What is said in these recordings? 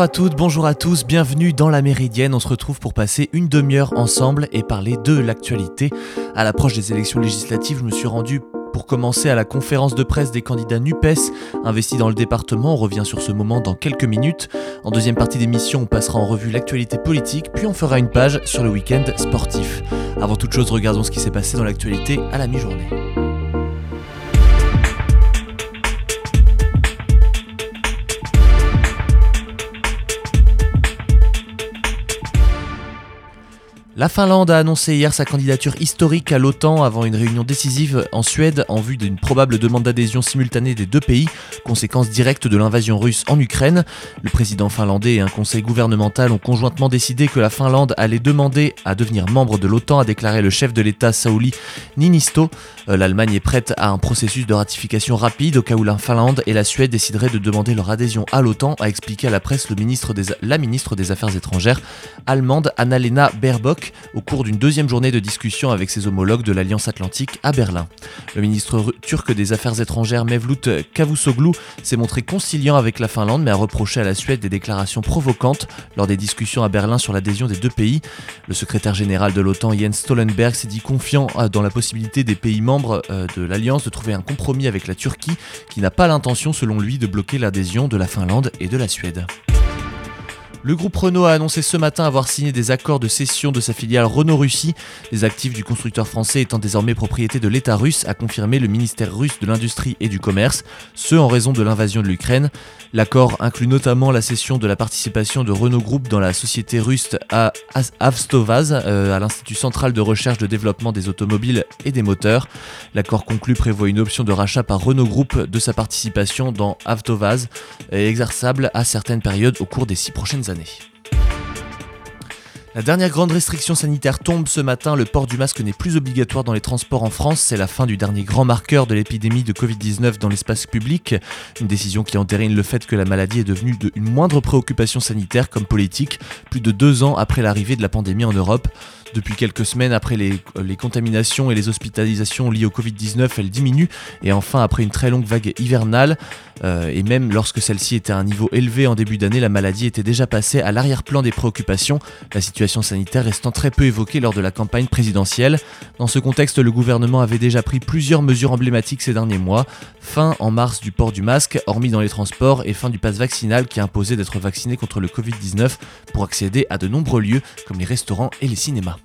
Bonjour à toutes, bonjour à tous, bienvenue dans la Méridienne. On se retrouve pour passer une demi-heure ensemble et parler de l'actualité. À l'approche des élections législatives, je me suis rendu pour commencer à la conférence de presse des candidats NUPES investis dans le département, on revient sur ce moment dans quelques minutes. En deuxième partie d'émission, on passera en revue l'actualité politique, puis on fera une page sur le week-end sportif. Avant toute chose, regardons ce qui s'est passé dans l'actualité à la mi-journée. La Finlande a annoncé hier sa candidature historique à l'OTAN avant une réunion décisive en Suède en vue d'une probable demande d'adhésion simultanée des deux pays, conséquence directe de l'invasion russe en Ukraine. Le président finlandais et un conseil gouvernemental ont conjointement décidé que la Finlande allait demander à devenir membre de l'OTAN, a déclaré le chef de l'État Sauli Ninisto. Euh, L'Allemagne est prête à un processus de ratification rapide au cas où la Finlande et la Suède décideraient de demander leur adhésion à l'OTAN, a expliqué à la presse la ministre des Affaires étrangères allemande Annalena Baerbock au cours d'une deuxième journée de discussion avec ses homologues de l'Alliance Atlantique à Berlin. Le ministre turc des Affaires étrangères Mevlut Cavusoglu s'est montré conciliant avec la Finlande mais a reproché à la Suède des déclarations provocantes lors des discussions à Berlin sur l'adhésion des deux pays. Le secrétaire général de l'OTAN Jens Stoltenberg s'est dit confiant euh, dans la possibilité des pays membres euh, de l'Alliance de trouver un compromis avec la Turquie qui n'a pas l'intention selon lui de bloquer l'adhésion de la Finlande et de la Suède. Le groupe Renault a annoncé ce matin avoir signé des accords de cession de sa filiale Renault Russie, les actifs du constructeur français étant désormais propriété de l'État russe, a confirmé le ministère russe de l'Industrie et du Commerce, ce en raison de l'invasion de l'Ukraine. L'accord inclut notamment la cession de la participation de Renault Group dans la société russe Avstovaz, euh, à l'Institut central de recherche de développement des automobiles et des moteurs. L'accord conclu prévoit une option de rachat par Renault Group de sa participation dans Avtovaz, exerçable à certaines périodes au cours des six prochaines années La dernière grande restriction sanitaire tombe ce matin, le port du masque n'est plus obligatoire dans les transports en France, c'est la fin du dernier grand marqueur de l'épidémie de Covid-19 dans l'espace public, une décision qui entérine le fait que la maladie est devenue de une moindre préoccupation sanitaire comme politique, plus de deux ans après l'arrivée de la pandémie en Europe. Depuis quelques semaines, après les, contaminations et les hospitalisations liées au Covid-19, elle diminue. Et enfin, après une très longue vague hivernale, euh, et même lorsque celle-ci était à un niveau élevé en début d'année, la maladie était déjà passée à l'arrière-plan des préoccupations, la situation sanitaire restant très peu évoquée lors de la campagne présidentielle. Dans ce contexte, le gouvernement avait déjà pris plusieurs mesures emblématiques ces derniers mois. Fin en mars du port du masque, hormis dans les transports, et fin du pass vaccinal qui imposait d'être vacciné contre le Covid-19 pour accéder à de nombreux lieux comme les restaurants et les cinémas.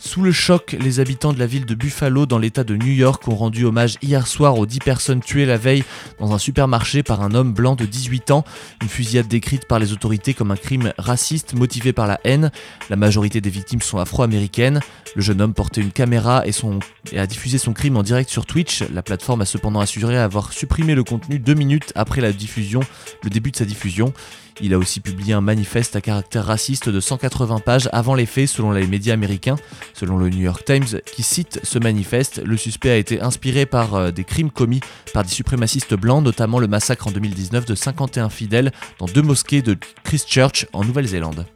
Sous le choc, les habitants de la ville de Buffalo dans l'état de New York ont rendu hommage hier soir aux 10 personnes tuées la veille dans un supermarché par un homme blanc de 18 ans, une fusillade décrite par les autorités comme un crime raciste motivé par la haine. La majorité des victimes sont afro-américaines. Le jeune homme portait une caméra et, et a diffusé son crime en direct sur Twitch. La plateforme a cependant assuré avoir supprimé le contenu deux minutes après la diffusion, le début de sa diffusion. Il a aussi publié un manifeste à caractère raciste de 180 pages avant les faits selon les médias américains. Selon le New York Times qui cite ce manifeste, le suspect a été inspiré par euh, des crimes commis par des suprémacistes blancs, notamment le massacre en 2019 de 51 fidèles dans deux mosquées de Christchurch en Nouvelle-Zélande.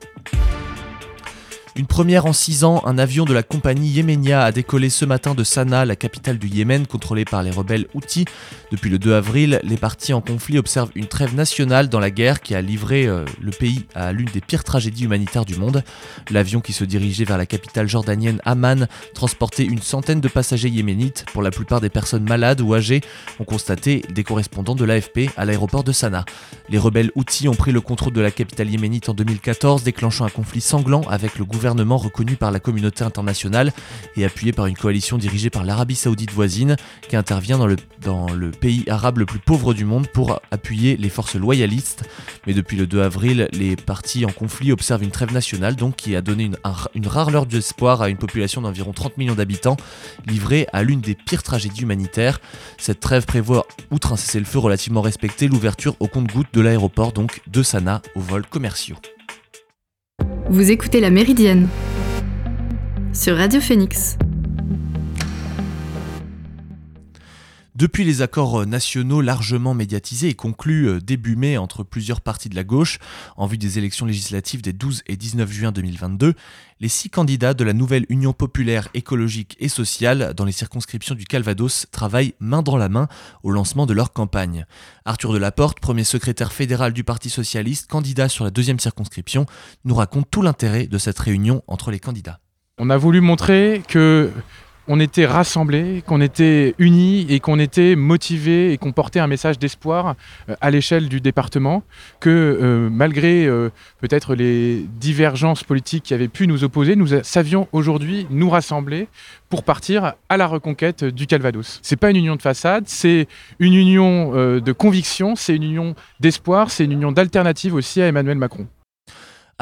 Une première en six ans, un avion de la compagnie Yemenia a décollé ce matin de Sanaa, la capitale du Yémen, contrôlée par les rebelles Houthis. Depuis le 2 avril, les partis en conflit observent une trêve nationale dans la guerre qui a livré euh, le pays à l'une des pires tragédies humanitaires du monde. L'avion qui se dirigeait vers la capitale jordanienne Amman transportait une centaine de passagers yéménites, pour la plupart des personnes malades ou âgées, ont constaté des correspondants de l'AFP à l'aéroport de Sanaa. Les rebelles Houthis ont pris le contrôle de la capitale yéménite en 2014, déclenchant un conflit sanglant avec le gouvernement reconnu par la communauté internationale et appuyé par une coalition dirigée par l'Arabie saoudite voisine qui intervient dans le, pays arabe le plus pauvre du monde pour appuyer les forces loyalistes. Mais depuis le 2 avril, les partis en conflit observent une trêve nationale donc qui a donné une, rare lueur d'espoir à une population d'environ 30 millions d'habitants livrée à l'une des pires tragédies humanitaires. Cette trêve prévoit, outre un cessez-le-feu relativement respecté, l'ouverture au compte-gouttes de l'aéroport donc de Sanaa aux vols commerciaux. Vous écoutez La Méridienne sur Radio Phoenix. Depuis les accords nationaux largement médiatisés et conclus euh, début mai entre plusieurs partis de la gauche en vue des élections législatives des 12 et 19 juin 2022, les six candidats de la nouvelle Union populaire écologique et sociale dans les circonscriptions du Calvados travaillent main dans la main au lancement de leur campagne. Arthur Delaporte, premier secrétaire fédéral du Parti socialiste, candidat sur la deuxième circonscription, nous raconte tout l'intérêt de cette réunion entre les candidats. On a voulu montrer que on était rassemblés, qu'on était unis et qu'on était motivés et qu'on portait un message d'espoir euh, à l'échelle du département, que euh, malgré euh, peut-être les divergences politiques qui avaient pu nous opposer, nous savions aujourd'hui nous rassembler pour partir à la reconquête du Calvados. C'est pas une union de façade, c'est une union de conviction, c'est une union d'espoir, c'est une union d'alternative aussi à Emmanuel Macron.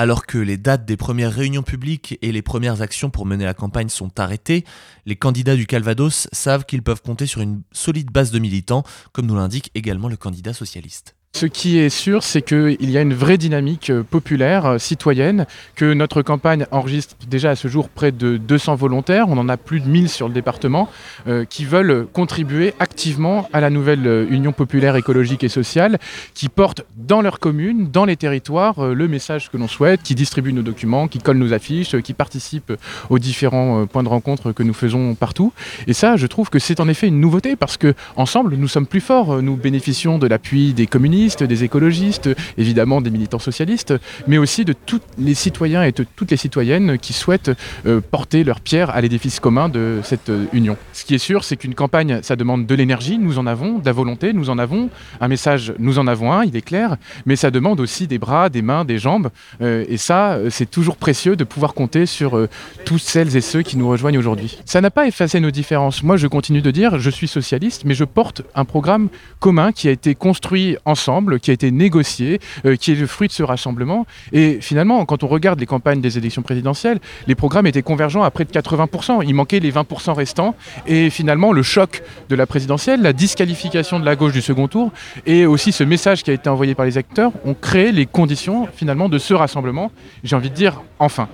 Alors que les dates des premières réunions publiques et les premières actions pour mener la campagne sont arrêtées, les candidats du Calvados savent qu'ils peuvent compter sur une solide base de militants, comme nous l'indique également le candidat socialiste. Ce qui est sûr, c'est qu'il y a une vraie dynamique euh, populaire, euh, citoyenne, que notre campagne enregistre déjà à ce jour près de 200 volontaires, on en a plus de 1000 sur le département, euh, qui veulent contribuer activement à la nouvelle Union populaire écologique et sociale, qui portent dans leur commune, dans les territoires, le message que l'on souhaite, qui distribuent nos documents, qui collent nos affiches, qui participent aux différents points de rencontre que nous faisons partout. Et ça, je trouve que c'est en effet une nouveauté, parce que ensemble, nous sommes plus forts, nous bénéficions de l'appui des communistes, des écologistes, évidemment des militants socialistes, mais aussi de tous les citoyens et de toutes les citoyennes qui souhaitent euh, porter leur pierre à l'édifice commun de cette euh, union. Ce qui est sûr, c'est qu'une campagne, ça demande de l'énergie, nous en avons, de la volonté, nous en avons, un message, nous en avons un, il est clair, mais ça demande aussi des bras, des mains, des jambes, euh, et ça, c'est toujours précieux de pouvoir compter sur tous celles et ceux qui nous rejoignent aujourd'hui. Ça n'a pas effacé nos différences. Moi, je continue de dire, je suis socialiste, mais je porte un programme commun qui a été construit ensemble qui a été négocié, euh, qui est le fruit de ce rassemblement. Et finalement, quand on regarde les campagnes des élections présidentielles, les programmes étaient convergents à près de 80%. Il manquait les 20% restants. Et finalement, le choc de la présidentielle, la disqualification de la gauche du second tour, et aussi ce message qui a été envoyé par les acteurs, ont créé les conditions finalement de ce rassemblement. J'ai envie de dire enfin.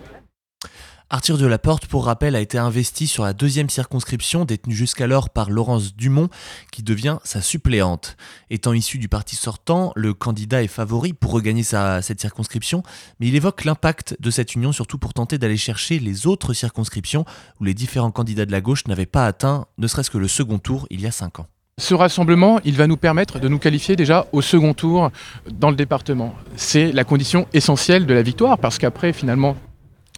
Arthur Delaporte, pour rappel, a été investi sur la deuxième circonscription détenue jusqu'alors par Laurence Dumont, qui devient sa suppléante. Étant issu du parti sortant, le candidat est favori pour regagner cette circonscription, mais il évoque l'impact de cette union surtout pour tenter d'aller chercher les autres circonscriptions où les différents candidats de la gauche n'avaient pas atteint ne serait-ce que le second tour il y a cinq ans. Ce rassemblement, il va nous permettre de nous qualifier déjà au second tour dans le département. C'est la condition essentielle de la victoire, parce qu'après, finalement,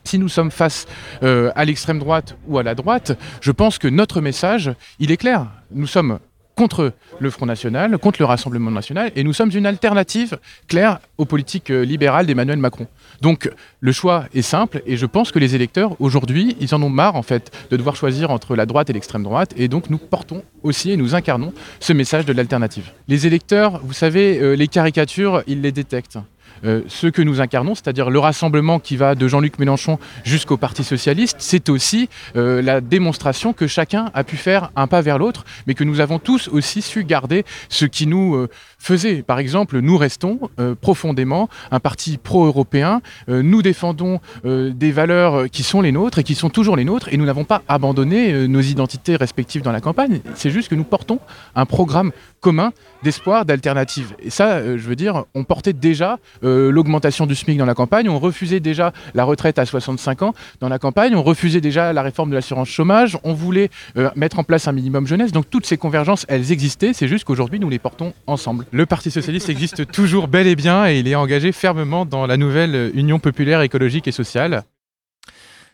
si nous sommes face euh, à l'extrême droite ou à la droite, je pense que notre message, il est clair. Nous sommes contre le Front National, contre le Rassemblement National, et nous sommes une alternative claire aux politiques euh, libérales d'Emmanuel Macron. Donc le choix est simple, et je pense que les électeurs, aujourd'hui, ils en ont marre, en fait, de devoir choisir entre la droite et l'extrême droite, et donc nous portons aussi et nous incarnons ce message de l'alternative. Les électeurs, vous savez, euh, les caricatures, ils les détectent. Euh, ce que nous incarnons, c'est-à-dire le rassemblement qui va de Jean-Luc Mélenchon jusqu'au Parti socialiste, c'est aussi euh, la démonstration que chacun a pu faire un pas vers l'autre, mais que nous avons tous aussi su garder ce qui nous euh, faisait. Par exemple, nous restons profondément un parti pro-européen, nous défendons des valeurs qui sont les nôtres et qui sont toujours les nôtres, et nous n'avons pas abandonné nos identités respectives dans la campagne, c'est juste que nous portons un programme commun d'espoir, d'alternative. Et ça, je veux dire, on portait déjà euh, l'augmentation du SMIC dans la campagne, on refusait déjà la retraite à 65 ans dans la campagne, on refusait déjà la réforme de l'assurance chômage, on voulait euh, mettre en place un minimum jeunesse. Donc toutes ces convergences, elles existaient, c'est juste qu'aujourd'hui nous les portons ensemble. Le Parti socialiste existe toujours bel et bien et il est engagé fermement dans la nouvelle Union populaire écologique et sociale.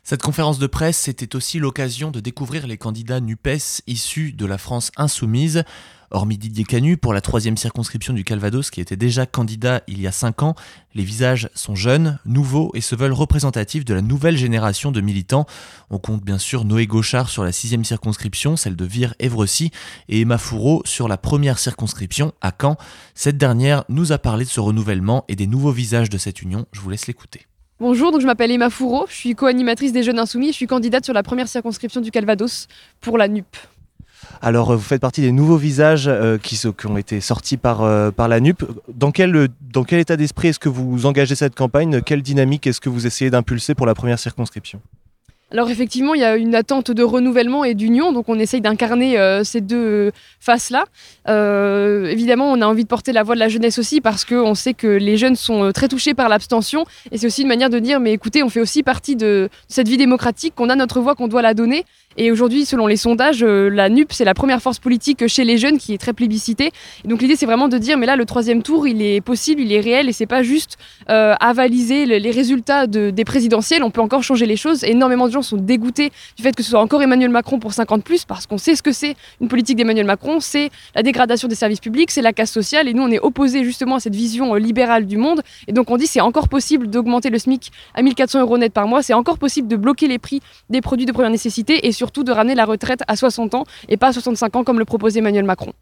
Cette conférence de presse, c'était aussi l'occasion de découvrir les candidats NUPES issus de la France insoumise. Hormis Didier Canu, pour la troisième circonscription du Calvados, qui était déjà candidat il y a cinq ans, les visages sont jeunes, nouveaux et se veulent représentatifs de la nouvelle génération de militants. On compte bien sûr Noé Gauchard sur la sixième circonscription, celle de Vire-Évrecy, et Emma Fourreau sur la première circonscription, à Caen. Cette dernière nous a parlé de ce renouvellement et des nouveaux visages de cette union. Je vous laisse l'écouter. Bonjour, je m'appelle Emma Fourreau, je suis co-animatrice des Jeunes Insoumis je suis candidate sur la première circonscription du Calvados pour la NUP. Alors, euh, vous faites partie des nouveaux visages euh, qui, ont été sortis par, euh, la NUP. Dans quel, état d'esprit est-ce que vous engagez cette campagne? Quelle dynamique est-ce que vous essayez d'impulser pour la première circonscription? Alors effectivement, il y a une attente de renouvellement et d'union, donc on essaye d'incarner ces deux faces-là. Évidemment, on a envie de porter la voix de la jeunesse aussi parce qu'on sait que les jeunes sont très touchés par l'abstention et c'est aussi une manière de dire mais écoutez, on fait aussi partie de cette vie démocratique, qu'on a notre voix, qu'on doit la donner. Et aujourd'hui, selon les sondages, la NUP, c'est la première force politique chez les jeunes qui est très plébiscitée. Et donc l'idée, c'est vraiment de dire mais là, le troisième tour, il est possible, il est réel et c'est pas juste avaliser les résultats de, des présidentielles. On peut encore changer les choses. Énormément de gens sont dégoûtés du fait que ce soit encore Emmanuel Macron pour 50 plus, parce qu'on sait ce que c'est une politique d'Emmanuel Macron, c'est la dégradation des services publics, c'est la casse sociale, et nous on est opposés justement à cette vision euh, libérale du monde, et donc on dit c'est encore possible d'augmenter le SMIC à 1400 euros net par mois, c'est encore possible de bloquer les prix des produits de première nécessité, et surtout de ramener la retraite à 60 ans et pas à 65 ans comme le proposait Emmanuel Macron.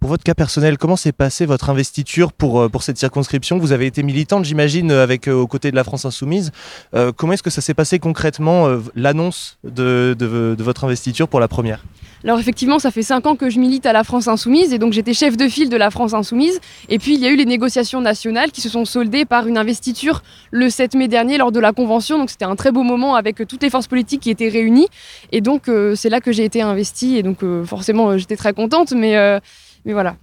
Pour votre cas personnel, comment s'est passée votre investiture pour, euh, pour cette circonscription? Vous avez été militante, j'imagine, avec euh, aux côtés de la France Insoumise. Euh, comment est-ce que ça s'est passé concrètement, l'annonce de, de, de, votre investiture pour la première? Alors effectivement, ça fait cinq ans que je milite à la France Insoumise et donc j'étais chef de file de la France Insoumise. Et puis il y a eu les négociations nationales qui se sont soldées par une investiture le 7 mai dernier lors de la convention. Donc c'était un très beau moment avec toutes les forces politiques qui étaient réunies. Et donc c'est là que j'ai été investie et donc forcément j'étais très contente. Mais mais voilà.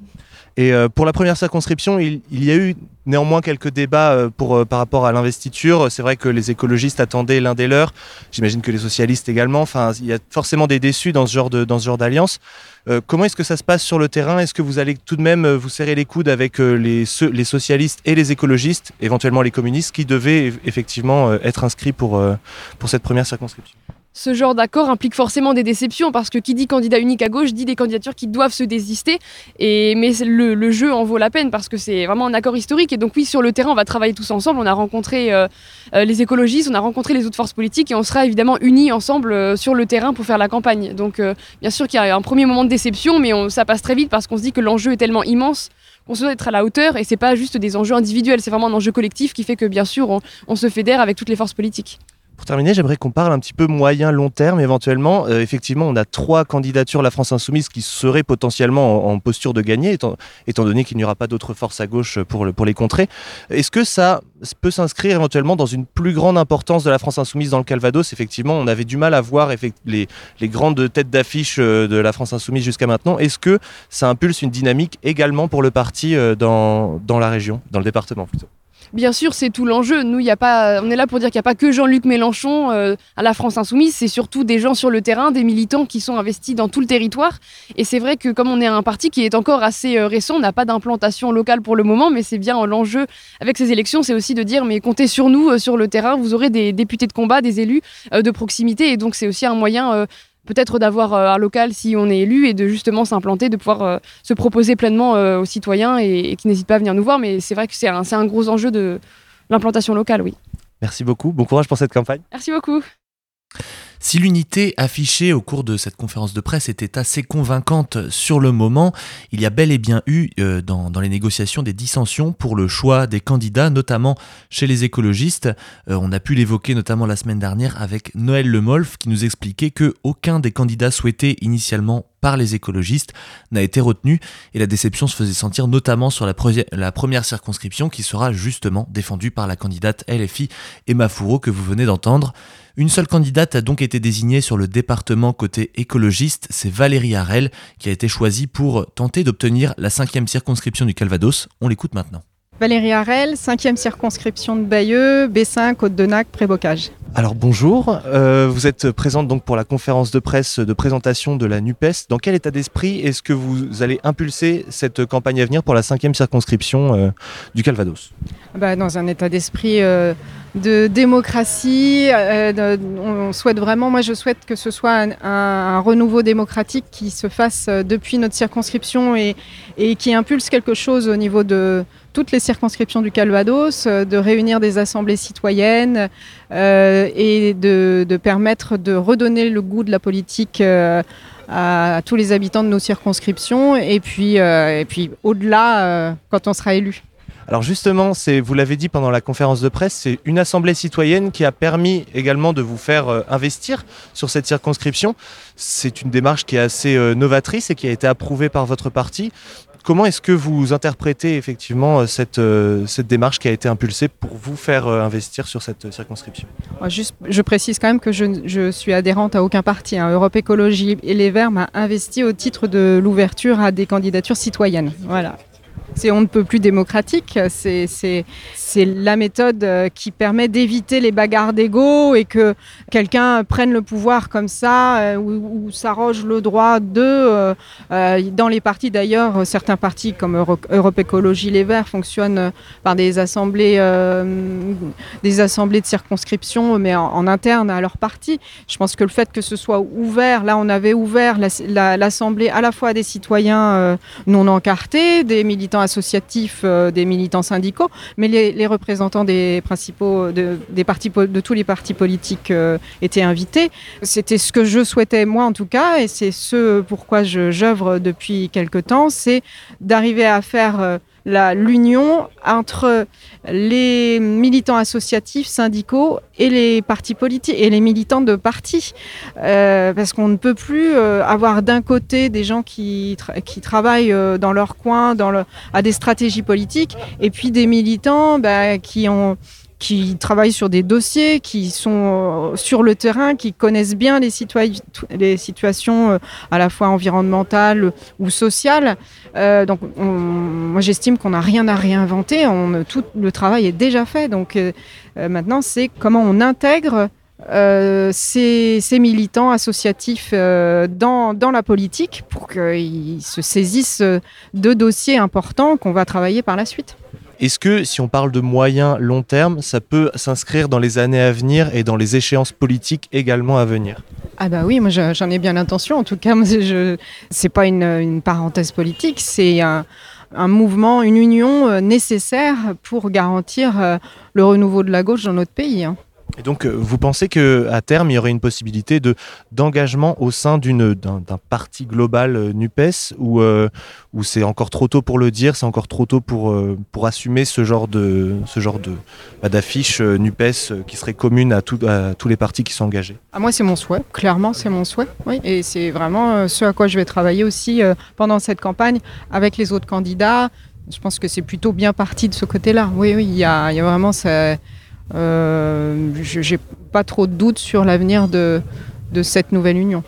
Et euh, pour la première circonscription, il, y a eu néanmoins quelques débats euh, euh, par rapport à l'investiture. C'est vrai que les écologistes attendaient l'un des leurs. J'imagine que les socialistes également. Enfin, il y a forcément des déçus dans ce genre de d'alliance. comment est-ce que ça se passe sur le terrain? Est-ce que vous allez tout de même vous serrer les coudes avec les, socialistes et les écologistes, éventuellement les communistes, qui devaient effectivement être inscrits pour cette première circonscription? Ce genre d'accord implique forcément des déceptions parce que qui dit candidat unique à gauche dit des candidatures qui doivent se désister. Et, mais le, jeu en vaut la peine parce que c'est vraiment un accord historique. Et donc oui, sur le terrain, on va travailler tous ensemble. On a rencontré euh, euh, les écologistes, on a rencontré les autres forces politiques et on sera évidemment unis ensemble euh, sur le terrain pour faire la campagne. Donc bien sûr qu'il y a un premier moment de déception, mais ça passe très vite parce qu'on se dit que l'enjeu est tellement immense qu'on se doit être à la hauteur et c'est pas juste des enjeux individuels, c'est vraiment un enjeu collectif qui fait que bien sûr on, on se fédère avec toutes les forces politiques. Pour terminer, j'aimerais qu'on parle un petit peu moyen, long terme éventuellement. Euh, effectivement, on a trois candidatures, la France Insoumise, qui seraient potentiellement en, posture de gagner, étant, donné qu'il n'y aura pas d'autres forces à gauche pour, le, pour les contrer. Est-ce que ça peut s'inscrire éventuellement dans une plus grande importance de la France Insoumise dans le Calvados? Effectivement, on avait du mal à voir les, les grandes têtes d'affiche euh, de la France Insoumise jusqu'à maintenant. Est-ce que ça impulse une dynamique également pour le parti euh, dans la région, dans le département plutôt? Bien sûr, c'est tout l'enjeu. Nous, y a pas, on est là pour dire qu'il n'y a pas que Jean-Luc Mélenchon euh, à la France Insoumise, c'est surtout des gens sur le terrain, des militants qui sont investis dans tout le territoire. Et c'est vrai que comme on est un parti qui est encore assez euh, récent, on n'a pas d'implantation locale pour le moment, mais c'est bien l'enjeu avec ces élections, c'est aussi de dire mais comptez sur nous euh, sur le terrain, vous aurez des députés de combat, des élus de proximité, et donc c'est aussi un moyen peut-être d'avoir euh, un local si on est élu et de justement s'implanter, de pouvoir euh, se proposer pleinement euh, aux citoyens et, qui n'hésitent pas à venir nous voir. Mais c'est vrai que c'est un, un, gros enjeu de l'implantation locale, oui. Merci beaucoup. Bon courage pour cette campagne. Merci beaucoup. Si l'unité affichée au cours de cette conférence de presse était assez convaincante sur le moment, il y a bel et bien eu euh, dans, les négociations des dissensions pour le choix des candidats, notamment chez les écologistes. Euh, on a pu l'évoquer notamment la semaine dernière avec Noël Lemolf qui nous expliquait que aucun des candidats souhaités initialement par les écologistes n'a été retenu et la déception se faisait sentir notamment sur la, première circonscription qui sera justement défendue par la candidate LFI Emma Fourreau que vous venez d'entendre. Une seule candidate a donc été désignée sur le département côté écologiste, c'est Valérie Harel, qui a été choisie pour tenter d'obtenir la cinquième circonscription du Calvados. On l'écoute maintenant. Valérie Harel, cinquième circonscription de Bayeux, B5, Côte-de-Nac, Prébocage. Alors bonjour, euh, vous êtes présente donc pour la conférence de presse de présentation de la NUPES. Dans quel état d'esprit est-ce que vous allez impulser cette campagne à venir pour la cinquième circonscription euh, du Calvados? Bah, Dans un état d'esprit euh, de démocratie. on souhaite vraiment, moi je souhaite que ce soit un, renouveau démocratique qui se fasse depuis notre circonscription et, et qui impulse quelque chose au niveau de toutes les circonscriptions du Calvados, euh, de réunir des assemblées citoyennes euh, et de, permettre de redonner le goût de la politique euh, à, tous les habitants de nos circonscriptions et puis, et puis au-delà quand on sera élu. Alors justement, vous l'avez dit pendant la conférence de presse, c'est une assemblée citoyenne qui a permis également de vous faire investir sur cette circonscription. C'est une démarche qui est assez novatrice et qui a été approuvée par votre parti. Comment est-ce que vous interprétez effectivement cette, cette démarche qui a été impulsée pour vous faire investir sur cette circonscription? Je précise quand même que je, je suis adhérente à aucun parti. Hein. Europe Écologie et Les Verts m'a investi au titre de l'ouverture à des candidatures citoyennes. Voilà c'est on ne peut plus démocratique. C'est la méthode euh, qui permet d'éviter les bagarres d'ego et que quelqu'un prenne le pouvoir comme ça euh, ou, s'arroge le droit de. Euh, dans les partis d'ailleurs, certains partis comme Europe Écologie Les Verts fonctionnent par des assemblées, des assemblées de circonscription, mais en, interne à leur parti. Je pense que le fait que ce soit ouvert, là on avait ouvert l'assemblée à la fois des citoyens non encartés, des militants associatifs euh, des militants syndicaux, mais les, représentants des principaux de, des partis de tous les partis politiques euh, étaient invités. C'était ce que je souhaitais moi en tout cas, et c'est ce pourquoi j'œuvre depuis quelque temps, c'est d'arriver à faire euh, l'union entre les militants associatifs, syndicaux et les partis politiques et les militants de partis. Euh, parce qu'on ne peut plus euh, avoir d'un côté des gens qui, qui travaillent euh, dans leur coin, dans le, à des stratégies politiques, et puis des militants bah, qui ont qui travaillent sur des dossiers, qui sont euh, sur le terrain, qui connaissent bien les, les situations euh, à la fois environnementales ou sociales. Euh, donc, moi, j'estime qu'on n'a rien à réinventer. Tout le travail est déjà fait. Donc, maintenant, c'est comment on intègre ces, militants associatifs dans, la politique pour qu'ils se saisissent de dossiers importants qu'on va travailler par la suite. Est-ce que si on parle de moyen long terme, ça peut s'inscrire dans les années à venir et dans les échéances politiques également à venir? Ah bah oui, moi j'en ai bien l'intention. En tout cas, ce n'est pas une, parenthèse politique, c'est un, mouvement, une union euh, nécessaire pour garantir euh, le renouveau de la gauche dans notre pays. Et donc, euh, vous pensez qu'à terme, il y aurait une possibilité de, d'engagement au sein d'une, d'un, parti global euh, NUPES ou euh, c'est encore trop tôt pour le dire, c'est encore trop tôt pour, pour assumer ce genre, de, ce genre de, bah, d'affiche NUPES qui serait commune à, à, tous les partis qui sont engagés? À ah, Moi, c'est mon souhait. Clairement, c'est mon souhait. Oui. Et c'est vraiment ce à quoi je vais travailler aussi pendant cette campagne avec les autres candidats. Je pense que c'est plutôt bien parti de ce côté-là. Oui, oui, il y a, y a vraiment... Ça, euh, je n'ai pas trop de doutes sur l'avenir de, de cette nouvelle union.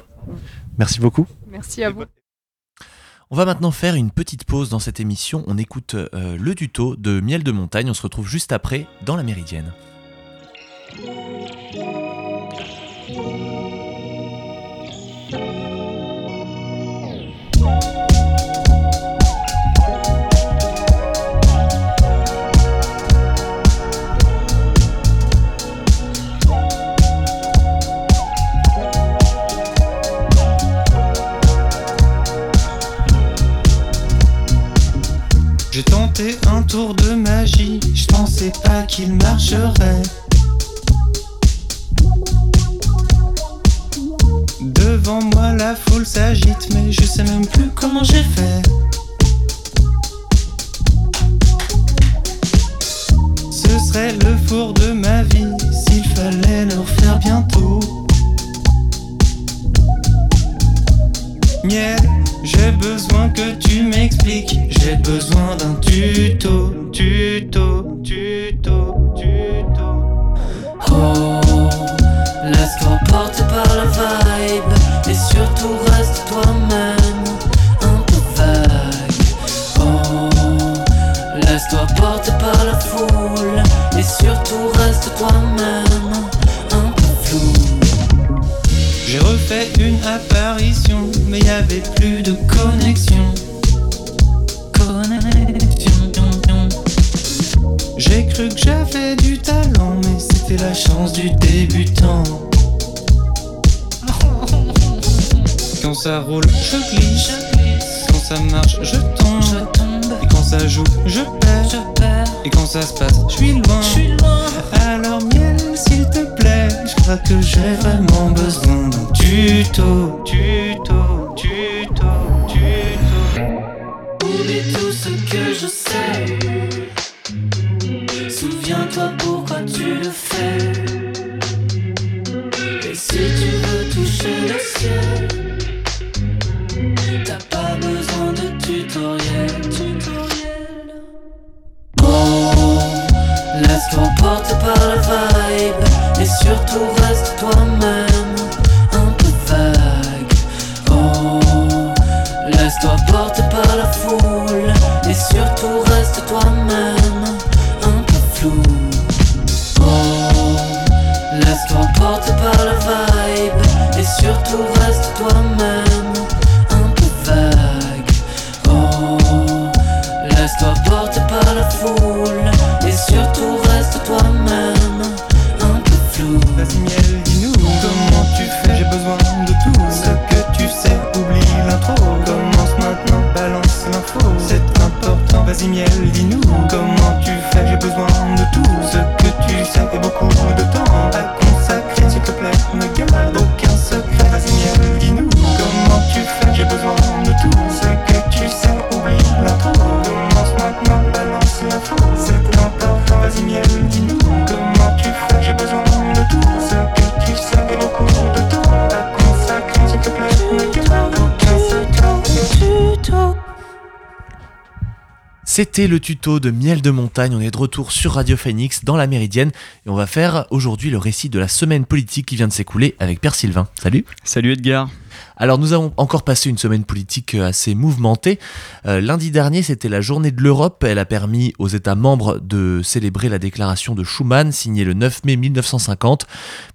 Merci beaucoup. Merci à vous. On va maintenant faire une petite pause dans cette émission. On écoute euh, le tuto de Miel de Montagne. On se retrouve juste après dans la Méridienne. Mais y avait plus de connexion. J'ai cru que j'avais du talent, mais c'était la chance du débutant. Quand ça roule, je glisse. Quand ça marche, je tombe. Et quand ça joue, je perds. Et quand ça se passe, je suis loin. Alors miel, s'il te plaît, je crois que j'ai vraiment besoin d'un tuto, tuto, tuto, tuto. Oublie tout ce que je sais. Souviens-toi pourquoi tu le fais. Et si tu veux toucher le ciel, T'emporte par la vibe Et surtout reste toi-même Un peu vague. Oh Laisse-toi porter par la foule Et surtout reste toi-même. C'était le tuto de Miel de Montagne. On est de retour sur Radio Phoenix dans la Méridienne et on va faire aujourd'hui le récit de la semaine politique qui vient de s'écouler avec Père Sylvain. Salut. Salut Edgar. Alors nous avons encore passé une semaine politique euh, assez mouvementée. Euh, lundi dernier, c'était la journée de l'Europe. Elle a permis aux États membres de célébrer la déclaration de Schuman, signée le 9 mai 1950.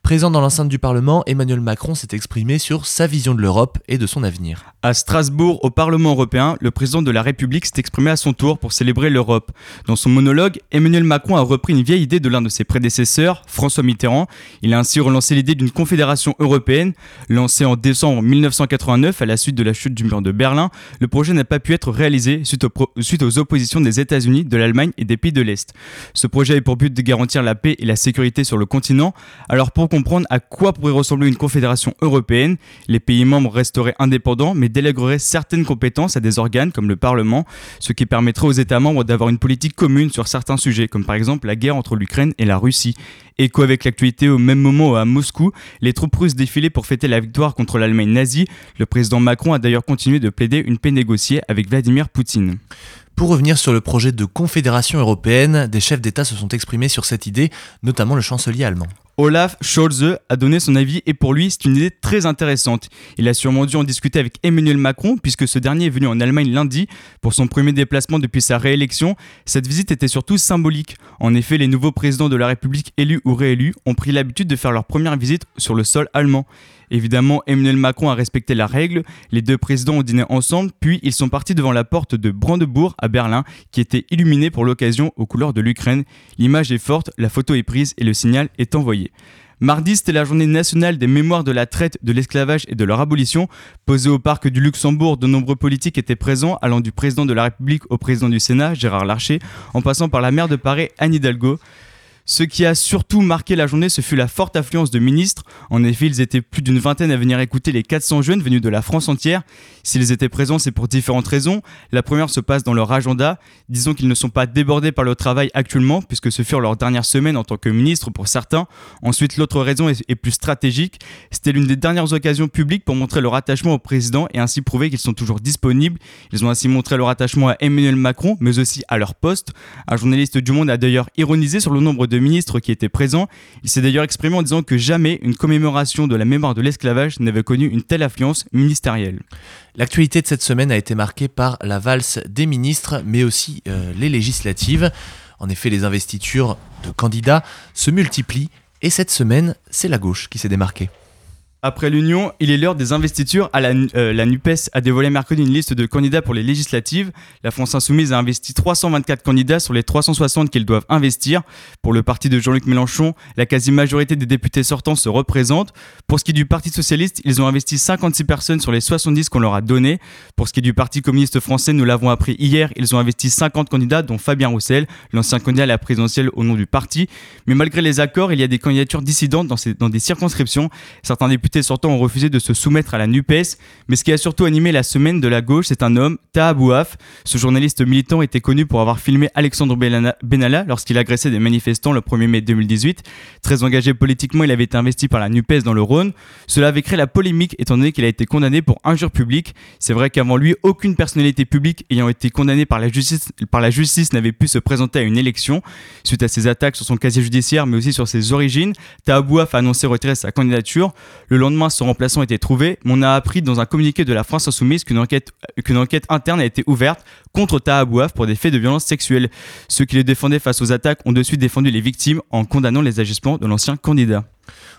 Présent dans l'enceinte du Parlement, Emmanuel Macron s'est exprimé sur sa vision de l'Europe et de son avenir. À Strasbourg, au Parlement européen, le président de la République s'est exprimé à son tour pour célébrer l'Europe. Dans son monologue, Emmanuel Macron a repris une vieille idée de l'un de ses prédécesseurs, François Mitterrand. Il a ainsi relancé l'idée d'une confédération européenne. Lancée en décembre 1989 à la suite de la chute du mur de Berlin, le projet n'a pas pu être réalisé suite, aux oppositions des États-Unis, de l'Allemagne et des pays de l'Est. Ce projet a pour but de garantir la paix et la sécurité sur le continent. Alors pour comprendre à quoi pourrait ressembler une confédération européenne, les pays membres resteraient indépendants mais délègueraient certaines compétences à des organes comme le Parlement, ce qui permettrait aux États membres d'avoir une politique commune sur certains sujets, comme par exemple la guerre entre l'Ukraine et la Russie. Écho avec l'actualité au même moment à Moscou, les troupes russes défilaient pour fêter la victoire contre l'Allemagne nazie. Le président Macron a d'ailleurs continué de plaider une paix négociée avec Vladimir Poutine. Pour revenir sur le projet de confédération européenne, des chefs d'État se sont exprimés sur cette idée, notamment le chancelier allemand. Olaf Scholz a donné son avis et pour lui c'est une idée très intéressante. Il a sûrement dû en discuter avec Emmanuel Macron puisque ce dernier est venu en Allemagne lundi pour son premier déplacement depuis sa réélection. Cette visite était surtout symbolique. En effet, les nouveaux présidents de la République élus ou réélus ont pris l'habitude de faire leur première visite sur le sol allemand. Évidemment, Emmanuel Macron a respecté la règle. Les deux présidents ont dîné ensemble, puis ils sont partis devant la porte de Brandebourg à Berlin, qui était illuminée pour l'occasion aux couleurs de l'Ukraine. L'image est forte, la photo est prise et le signal est envoyé. Mardi, c'était la journée nationale des mémoires de la traite, de l'esclavage et de leur abolition. Posée au parc du Luxembourg, de nombreux politiques étaient présents, allant du président de la République au président du Sénat, Gérard Larcher, en passant par la maire de Paris, Anne Hidalgo. Ce qui a surtout marqué la journée, ce fut la forte affluence de ministres. En effet, ils étaient plus d'une vingtaine à venir écouter les 400 jeunes venus de la France entière. S'ils étaient présents, c'est pour différentes raisons. La première se passe dans leur agenda. Disons qu'ils ne sont pas débordés par le travail actuellement, puisque ce furent leurs dernières semaines en tant que ministres pour certains. Ensuite, l'autre raison est, plus stratégique. C'était l'une des dernières occasions publiques pour montrer leur attachement au président et ainsi prouver qu'ils sont toujours disponibles. Ils ont ainsi montré leur attachement à Emmanuel Macron, mais aussi à leur poste. Un journaliste du Monde a d'ailleurs ironisé sur le nombre de ministres qui étaient présents. Il s'est d'ailleurs exprimé en disant que jamais une commémoration de la mémoire de l'esclavage n'avait connu une telle affluence ministérielle. L'actualité de cette semaine a été marquée par la valse des ministres, mais aussi euh, les législatives. En effet, les investitures de candidats se multiplient et cette semaine, c'est la gauche qui s'est démarquée. Après l'Union, il est l'heure des investitures. La, euh, NUPES a dévoilé mercredi une liste de candidats pour les législatives. La France Insoumise a investi 324 candidats sur les 360 qu'ils doivent investir. Pour le parti de Jean-Luc Mélenchon, la quasi-majorité des députés sortants se représentent. Pour ce qui est du Parti Socialiste, ils ont investi 56 personnes sur les 70 qu'on leur a données. Pour ce qui est du Parti communiste français, nous l'avons appris hier, ils ont investi 50 candidats, dont Fabien Roussel, l'ancien candidat à la présidentielle au nom du parti. Mais malgré les accords, il y a des candidatures dissidentes dans, dans des circonscriptions. Certains députés députés sortants ont refusé de se soumettre à la NUPES. Mais ce qui a surtout animé la semaine de la gauche, c'est un homme, Taha Bouaf. Ce journaliste militant était connu pour avoir filmé Alexandre Benalla lorsqu'il agressait des manifestants le 1er mai 2018. Très engagé politiquement, il avait été investi par la NUPES dans le Rhône. Cela avait créé la polémique étant donné qu'il a été condamné pour injure publique. C'est vrai qu'avant lui, aucune personnalité publique ayant été condamnée par la justice, justice n'avait pu se présenter à une élection. Suite à ces attaques sur son casier judiciaire, mais aussi sur ses origines, Tahabouaf a annoncé retirer sa candidature. Le lendemain, son remplaçant été trouvé, mais on a appris dans un communiqué de la France Insoumise qu'une enquête, interne a été ouverte contre Tahabouaf pour des faits de violence sexuelle. Ceux qui le défendaient face aux attaques ont de suite défendu les victimes en condamnant les agissements de l'ancien candidat.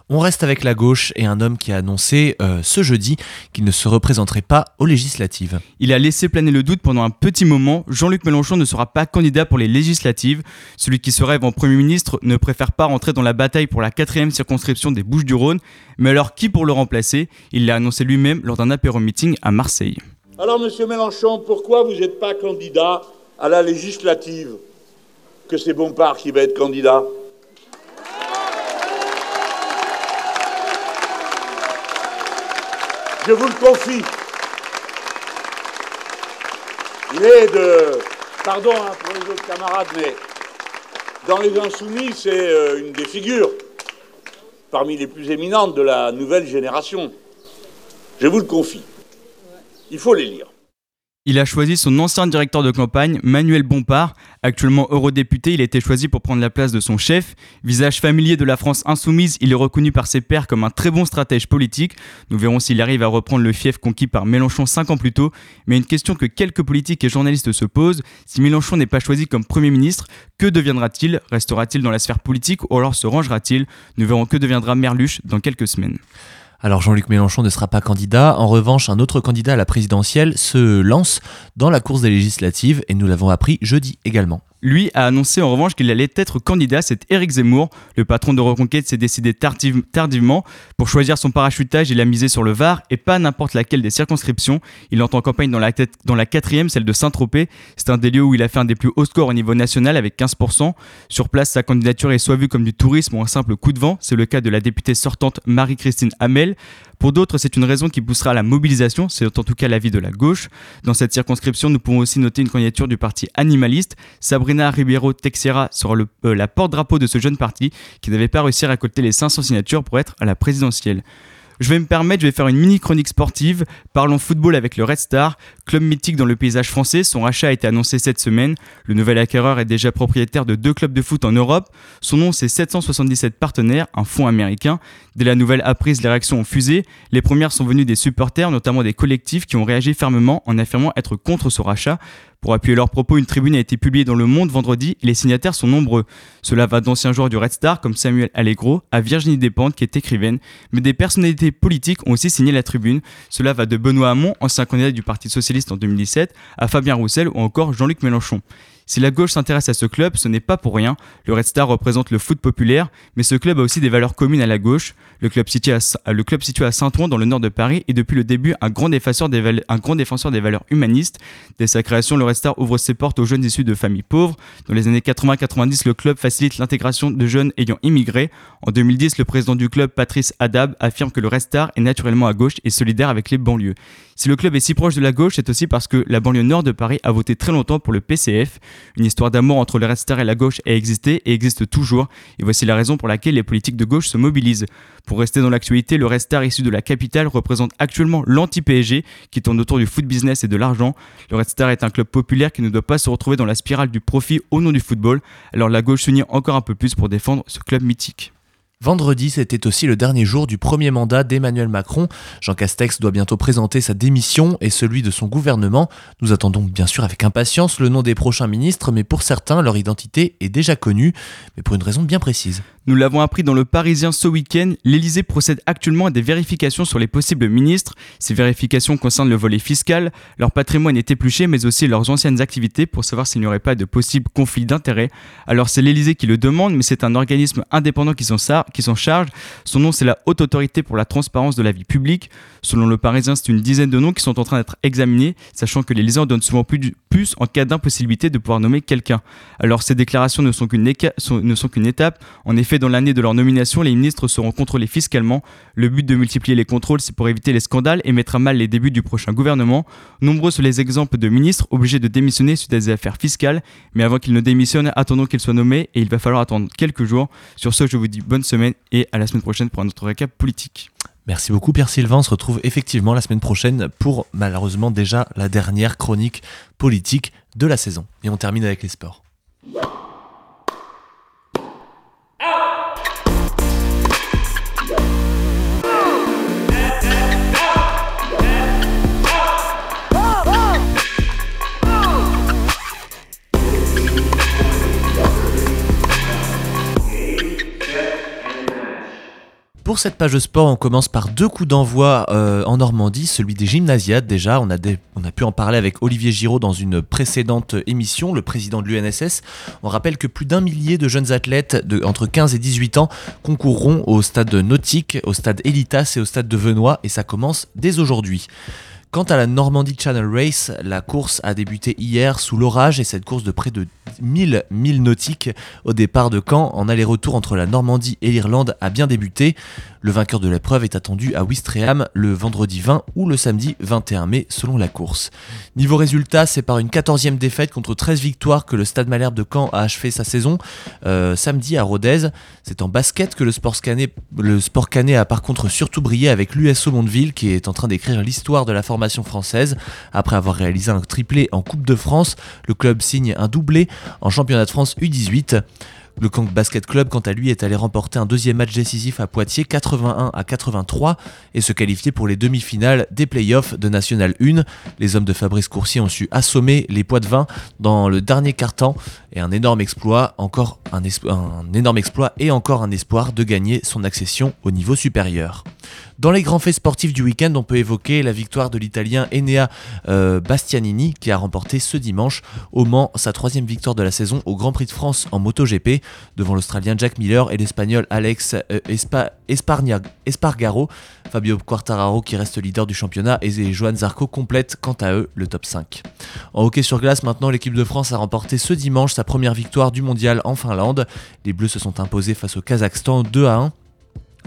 On reste avec la gauche et un homme qui a annoncé euh, ce jeudi qu'il ne se représenterait pas aux législatives. Il a laissé planer le doute pendant un petit moment. Jean-Luc Mélenchon ne sera pas candidat pour les législatives. Celui qui se rêve en Premier ministre ne préfère pas rentrer dans la bataille pour la quatrième circonscription des Bouches-du-Rhône. Mais alors qui pour le remplacer? Il l'a annoncé lui-même lors d'un apéro-meeting à Marseille. Alors, monsieur Mélenchon, pourquoi vous n'êtes pas candidat à la législative? Que c'est Bompard qui va être candidat? Je vous le confie. Il est de. Pardon hein, pour les autres camarades, mais dans les Insoumis, c'est euh, une des figures parmi les plus éminentes de la nouvelle génération. Je vous le confie. Il faut les lire. Il a choisi son ancien directeur de campagne, Manuel Bompard. Actuellement eurodéputé, il a été choisi pour prendre la place de son chef. Visage familier de la France insoumise, il est reconnu par ses pairs comme un très bon stratège politique. Nous verrons s'il arrive à reprendre le fief conquis par Mélenchon cinq ans plus tôt. Mais une question que quelques politiques et journalistes se posent, si Mélenchon n'est pas choisi comme Premier ministre, que deviendra-t-il? Restera-t-il dans la sphère politique ou alors se rangera-t-il? Nous verrons que deviendra Merluche dans quelques semaines. Alors Jean-Luc Mélenchon ne sera pas candidat. En revanche, un autre candidat à la présidentielle se lance dans la course des législatives et nous l'avons appris jeudi également. Lui a annoncé en revanche qu'il allait être candidat, c'est Éric Zemmour. Le patron de Reconquête s'est décidé tardivement. Pour choisir son parachutage, il a misé sur le Var et pas n'importe laquelle des circonscriptions. Il entre en campagne dans la, dans la quatrième, celle de Saint-Tropez. C'est un des lieux où il a fait un des plus hauts scores au niveau national avec 15%. Sur place, sa candidature est soit vue comme du tourisme ou un simple coup de vent. C'est le cas de la députée sortante Marie-Christine Hamel. Pour d'autres, c'est une raison qui poussera à la mobilisation, c'est en tout cas l'avis de la gauche. Dans cette circonscription, nous pouvons aussi noter une candidature du parti animaliste. Sabrina Ribeiro Texera sera euh, la porte-drapeau de ce jeune parti qui n'avait pas réussi à récolter les 500 signatures pour être à la présidentielle. Je vais me permettre, je vais faire une mini chronique sportive. Parlons football avec le Red Star, club mythique dans le paysage français. Son rachat a été annoncé cette semaine. Le nouvel acquéreur est déjà propriétaire de deux clubs de foot en Europe. Son nom, c'est 777 partenaires, un fonds américain. Dès la nouvelle apprise, les réactions ont fusé. Les premières sont venues des supporters, notamment des collectifs qui ont réagi fermement en affirmant être contre ce rachat. Pour appuyer leurs propos, une tribune a été publiée dans Le Monde vendredi et les signataires sont nombreux. Cela va d'anciens joueurs du Red Star comme Samuel Allegro à Virginie Despentes qui est écrivaine, mais des personnalités politiques ont aussi signé la tribune. Cela va de Benoît Hamon, ancien candidat du Parti Socialiste en 2017, à Fabien Roussel ou encore Jean-Luc Mélenchon. Si la gauche s'intéresse à ce club, ce n'est pas pour rien. Le Red Star représente le foot populaire, mais ce club a aussi des valeurs communes à la gauche. Le club situé à, Saint-Ouen, dans le nord de Paris, est depuis le début un grand, défenseur des, un grand défenseur des valeurs humanistes. Dès sa création, le Red Star ouvre ses portes aux jeunes issus de familles pauvres. Dans les années 80-90, le club facilite l'intégration de jeunes ayant immigré. En 2010, le président du club, Patrice Adab, affirme que le Red Star est naturellement à gauche et solidaire avec les banlieues. Si le club est si proche de la gauche, c'est aussi parce que la banlieue nord de Paris a voté très longtemps pour le PCF. Une histoire d'amour entre le Red Star et la gauche a existé et existe toujours. Et voici la raison pour laquelle les politiques de gauche se mobilisent. Pour rester dans l'actualité, le Red Star issu de la capitale représente actuellement l'anti-PSG qui tourne autour du foot business et de l'argent. Le Red Star est un club populaire qui ne doit pas se retrouver dans la spirale du profit au nom du football. Alors la gauche s'unit encore un peu plus pour défendre ce club mythique. Vendredi, c'était aussi le dernier jour du premier mandat d'Emmanuel Macron. Jean Castex doit bientôt présenter sa démission et celui de son gouvernement. Nous attendons bien sûr avec impatience le nom des prochains ministres, mais pour certains, leur identité est déjà connue, mais pour une raison bien précise. Nous l'avons appris dans le Parisien ce week-end, l'Elysée procède actuellement à des vérifications sur les possibles ministres. Ces vérifications concernent le volet fiscal, leur patrimoine est épluché, mais aussi leurs anciennes activités pour savoir s'il n'y aurait pas de possible conflit d'intérêts. Alors c'est l'Elysée qui le demande, mais c'est un organisme indépendant qui s'en charge. Son nom c'est la Haute Autorité pour la Transparence de la Vie Publique. Selon le Parisien, c'est une dizaine de noms qui sont en train d'être examinés, sachant que l'Elysée en donne souvent plus, plus en cas d'impossibilité de pouvoir nommer quelqu'un. Alors ces déclarations ne sont qu'une étape. En effet, dans l'année de leur nomination, les ministres seront contrôlés fiscalement. Le but de multiplier les contrôles, c'est pour éviter les scandales et mettre à mal les débuts du prochain gouvernement. Nombreux sont les exemples de ministres obligés de démissionner suite à des affaires fiscales. Mais avant qu'ils ne démissionnent, attendons qu'ils soient nommés et il va falloir attendre quelques jours. Sur ce, je vous dis bonne semaine et à la semaine prochaine pour un autre récap politique. Merci beaucoup Pierre Sylvain, on se retrouve effectivement la semaine prochaine pour malheureusement déjà la dernière chronique politique de la saison. Et on termine avec les sports. Pour cette page de sport, on commence par deux coups d'envoi euh, en Normandie, celui des gymnasiades déjà. On a, pu en parler avec Olivier Giraud dans une précédente émission, le président de l'UNSS. On rappelle que plus d'un millier de jeunes athlètes de, entre 15 et 18 ans concourront au stade nautique, au stade Elitas et au stade de Venoy, et ça commence dès aujourd'hui. Quant à la Normandie Channel Race, la course a débuté hier sous l'orage et cette course de près de 1000 milles nautiques au départ de Caen en aller-retour entre la Normandie et l'Irlande a bien débuté. Le vainqueur de l'épreuve est attendu à Ouistreham le vendredi 20 ou le samedi 21 mai selon la course. Niveau résultat, c'est par une 14e défaite contre 13 victoires que le Stade Malherbe de Caen a achevé sa saison. Euh, samedi à Rodez, c'est en basket que le sport canet, le sport canet a par contre surtout brillé avec l'USO Mondeville qui est en train d'écrire l'histoire de la formation française. Après avoir réalisé un triplé en Coupe de France, le club signe un doublé en championnat de France U18. Le Caen Basket Club, quant à lui, est allé remporter un deuxième match décisif à Poitiers, 81 à 83, et se qualifier pour les demi-finales des playoffs de National 1. Les hommes de Fabrice Coursier ont su assommer les poids de vin dans le dernier quart-temps, et un énorme exploit, encore un énorme exploit et encore un espoir de gagner son accession au niveau supérieur. Dans les grands faits sportifs du week-end, on peut évoquer la victoire de l'Italien Enea euh, Bastianini qui a remporté ce dimanche au Mans sa troisième victoire de la saison au Grand Prix de France en MotoGP devant l'Australien Jack Miller et l'Espagnol Alex euh, Espargaro. Fabio Quartararo qui reste leader du championnat et Johan Zarco complète quant à eux le top 5. En hockey sur glace maintenant, l'équipe de France a remporté ce dimanche sa première victoire du mondial en Finlande. Les Bleus se sont imposés face au Kazakhstan 2 à 1.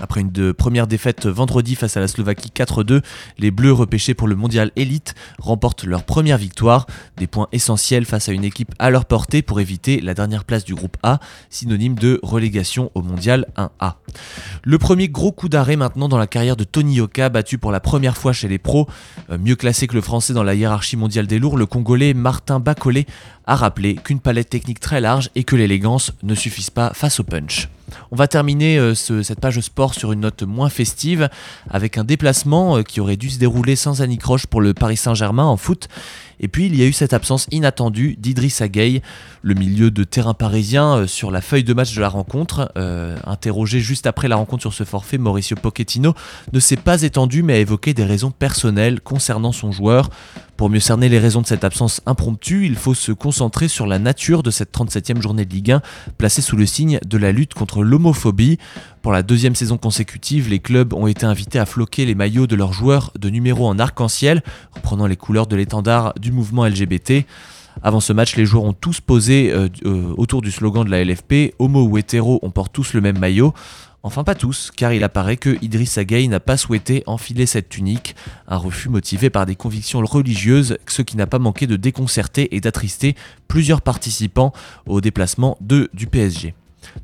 Après une première défaite vendredi face à la Slovaquie 4-2, les Bleus repêchés pour le mondial élite remportent leur première victoire, des points essentiels face à une équipe à leur portée pour éviter la dernière place du groupe A, synonyme de relégation au mondial 1A. Le premier gros coup d'arrêt maintenant dans la carrière de Tony Yoka, battu pour la première fois chez les pros, Euh, mieux classé que le français dans la hiérarchie mondiale des lourds, le congolais Martin Bacolé a rappelé qu'une palette technique très large et que l'élégance ne suffisent pas face au punch. On va terminer euh, ce- cette page sport sur une note moins festive avec un déplacement euh, qui aurait dû se dérouler sans anicroche pour le Paris Saint-Germain en foot. Et puis il y a eu cette absence inattendue d'Idrissa Gueye, le milieu de terrain parisien, euh, sur la feuille de match de la rencontre. Euh, interrogé juste après la rencontre sur ce forfait, Mauricio Pochettino ne s'est pas étendu mais a évoqué des raisons personnelles concernant son joueur. Pour mieux cerner les raisons de cette absence impromptue, il faut se concentrer sur la nature de cette 37e journée de Ligue 1, placée sous le signe de la lutte contre l'homophobie. Pour la deuxième saison consécutive, les clubs ont été invités à floquer les maillots de leurs joueurs de numéros en arc-en-ciel, reprenant les couleurs de l'étendard du mouvement LGBT. Avant ce match, les joueurs ont tous posé euh, euh, autour du slogan de la LFP Homo ou hétéro, on porte tous le même maillot. Enfin pas tous, car il apparaît que Idriss Gueye n'a pas souhaité enfiler cette tunique, un refus motivé par des convictions religieuses, ce qui n'a pas manqué de déconcerter et d'attrister plusieurs participants au déplacement de, du PSG.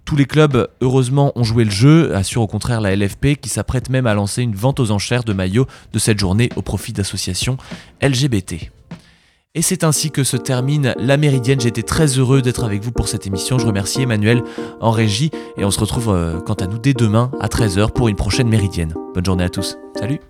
Tous les clubs, heureusement, ont joué le jeu, assure au contraire la LFP, qui s'apprête même à lancer une vente aux enchères de maillots de cette journée au profit d'associations LGBT. Et c'est ainsi que se termine la Méridienne. Été très heureux d'être avec vous pour cette émission. Je remercie Emmanuel en régie et on se retrouve euh, quant à nous dès demain à 13h pour une prochaine Méridienne. Bonne journée à tous. Salut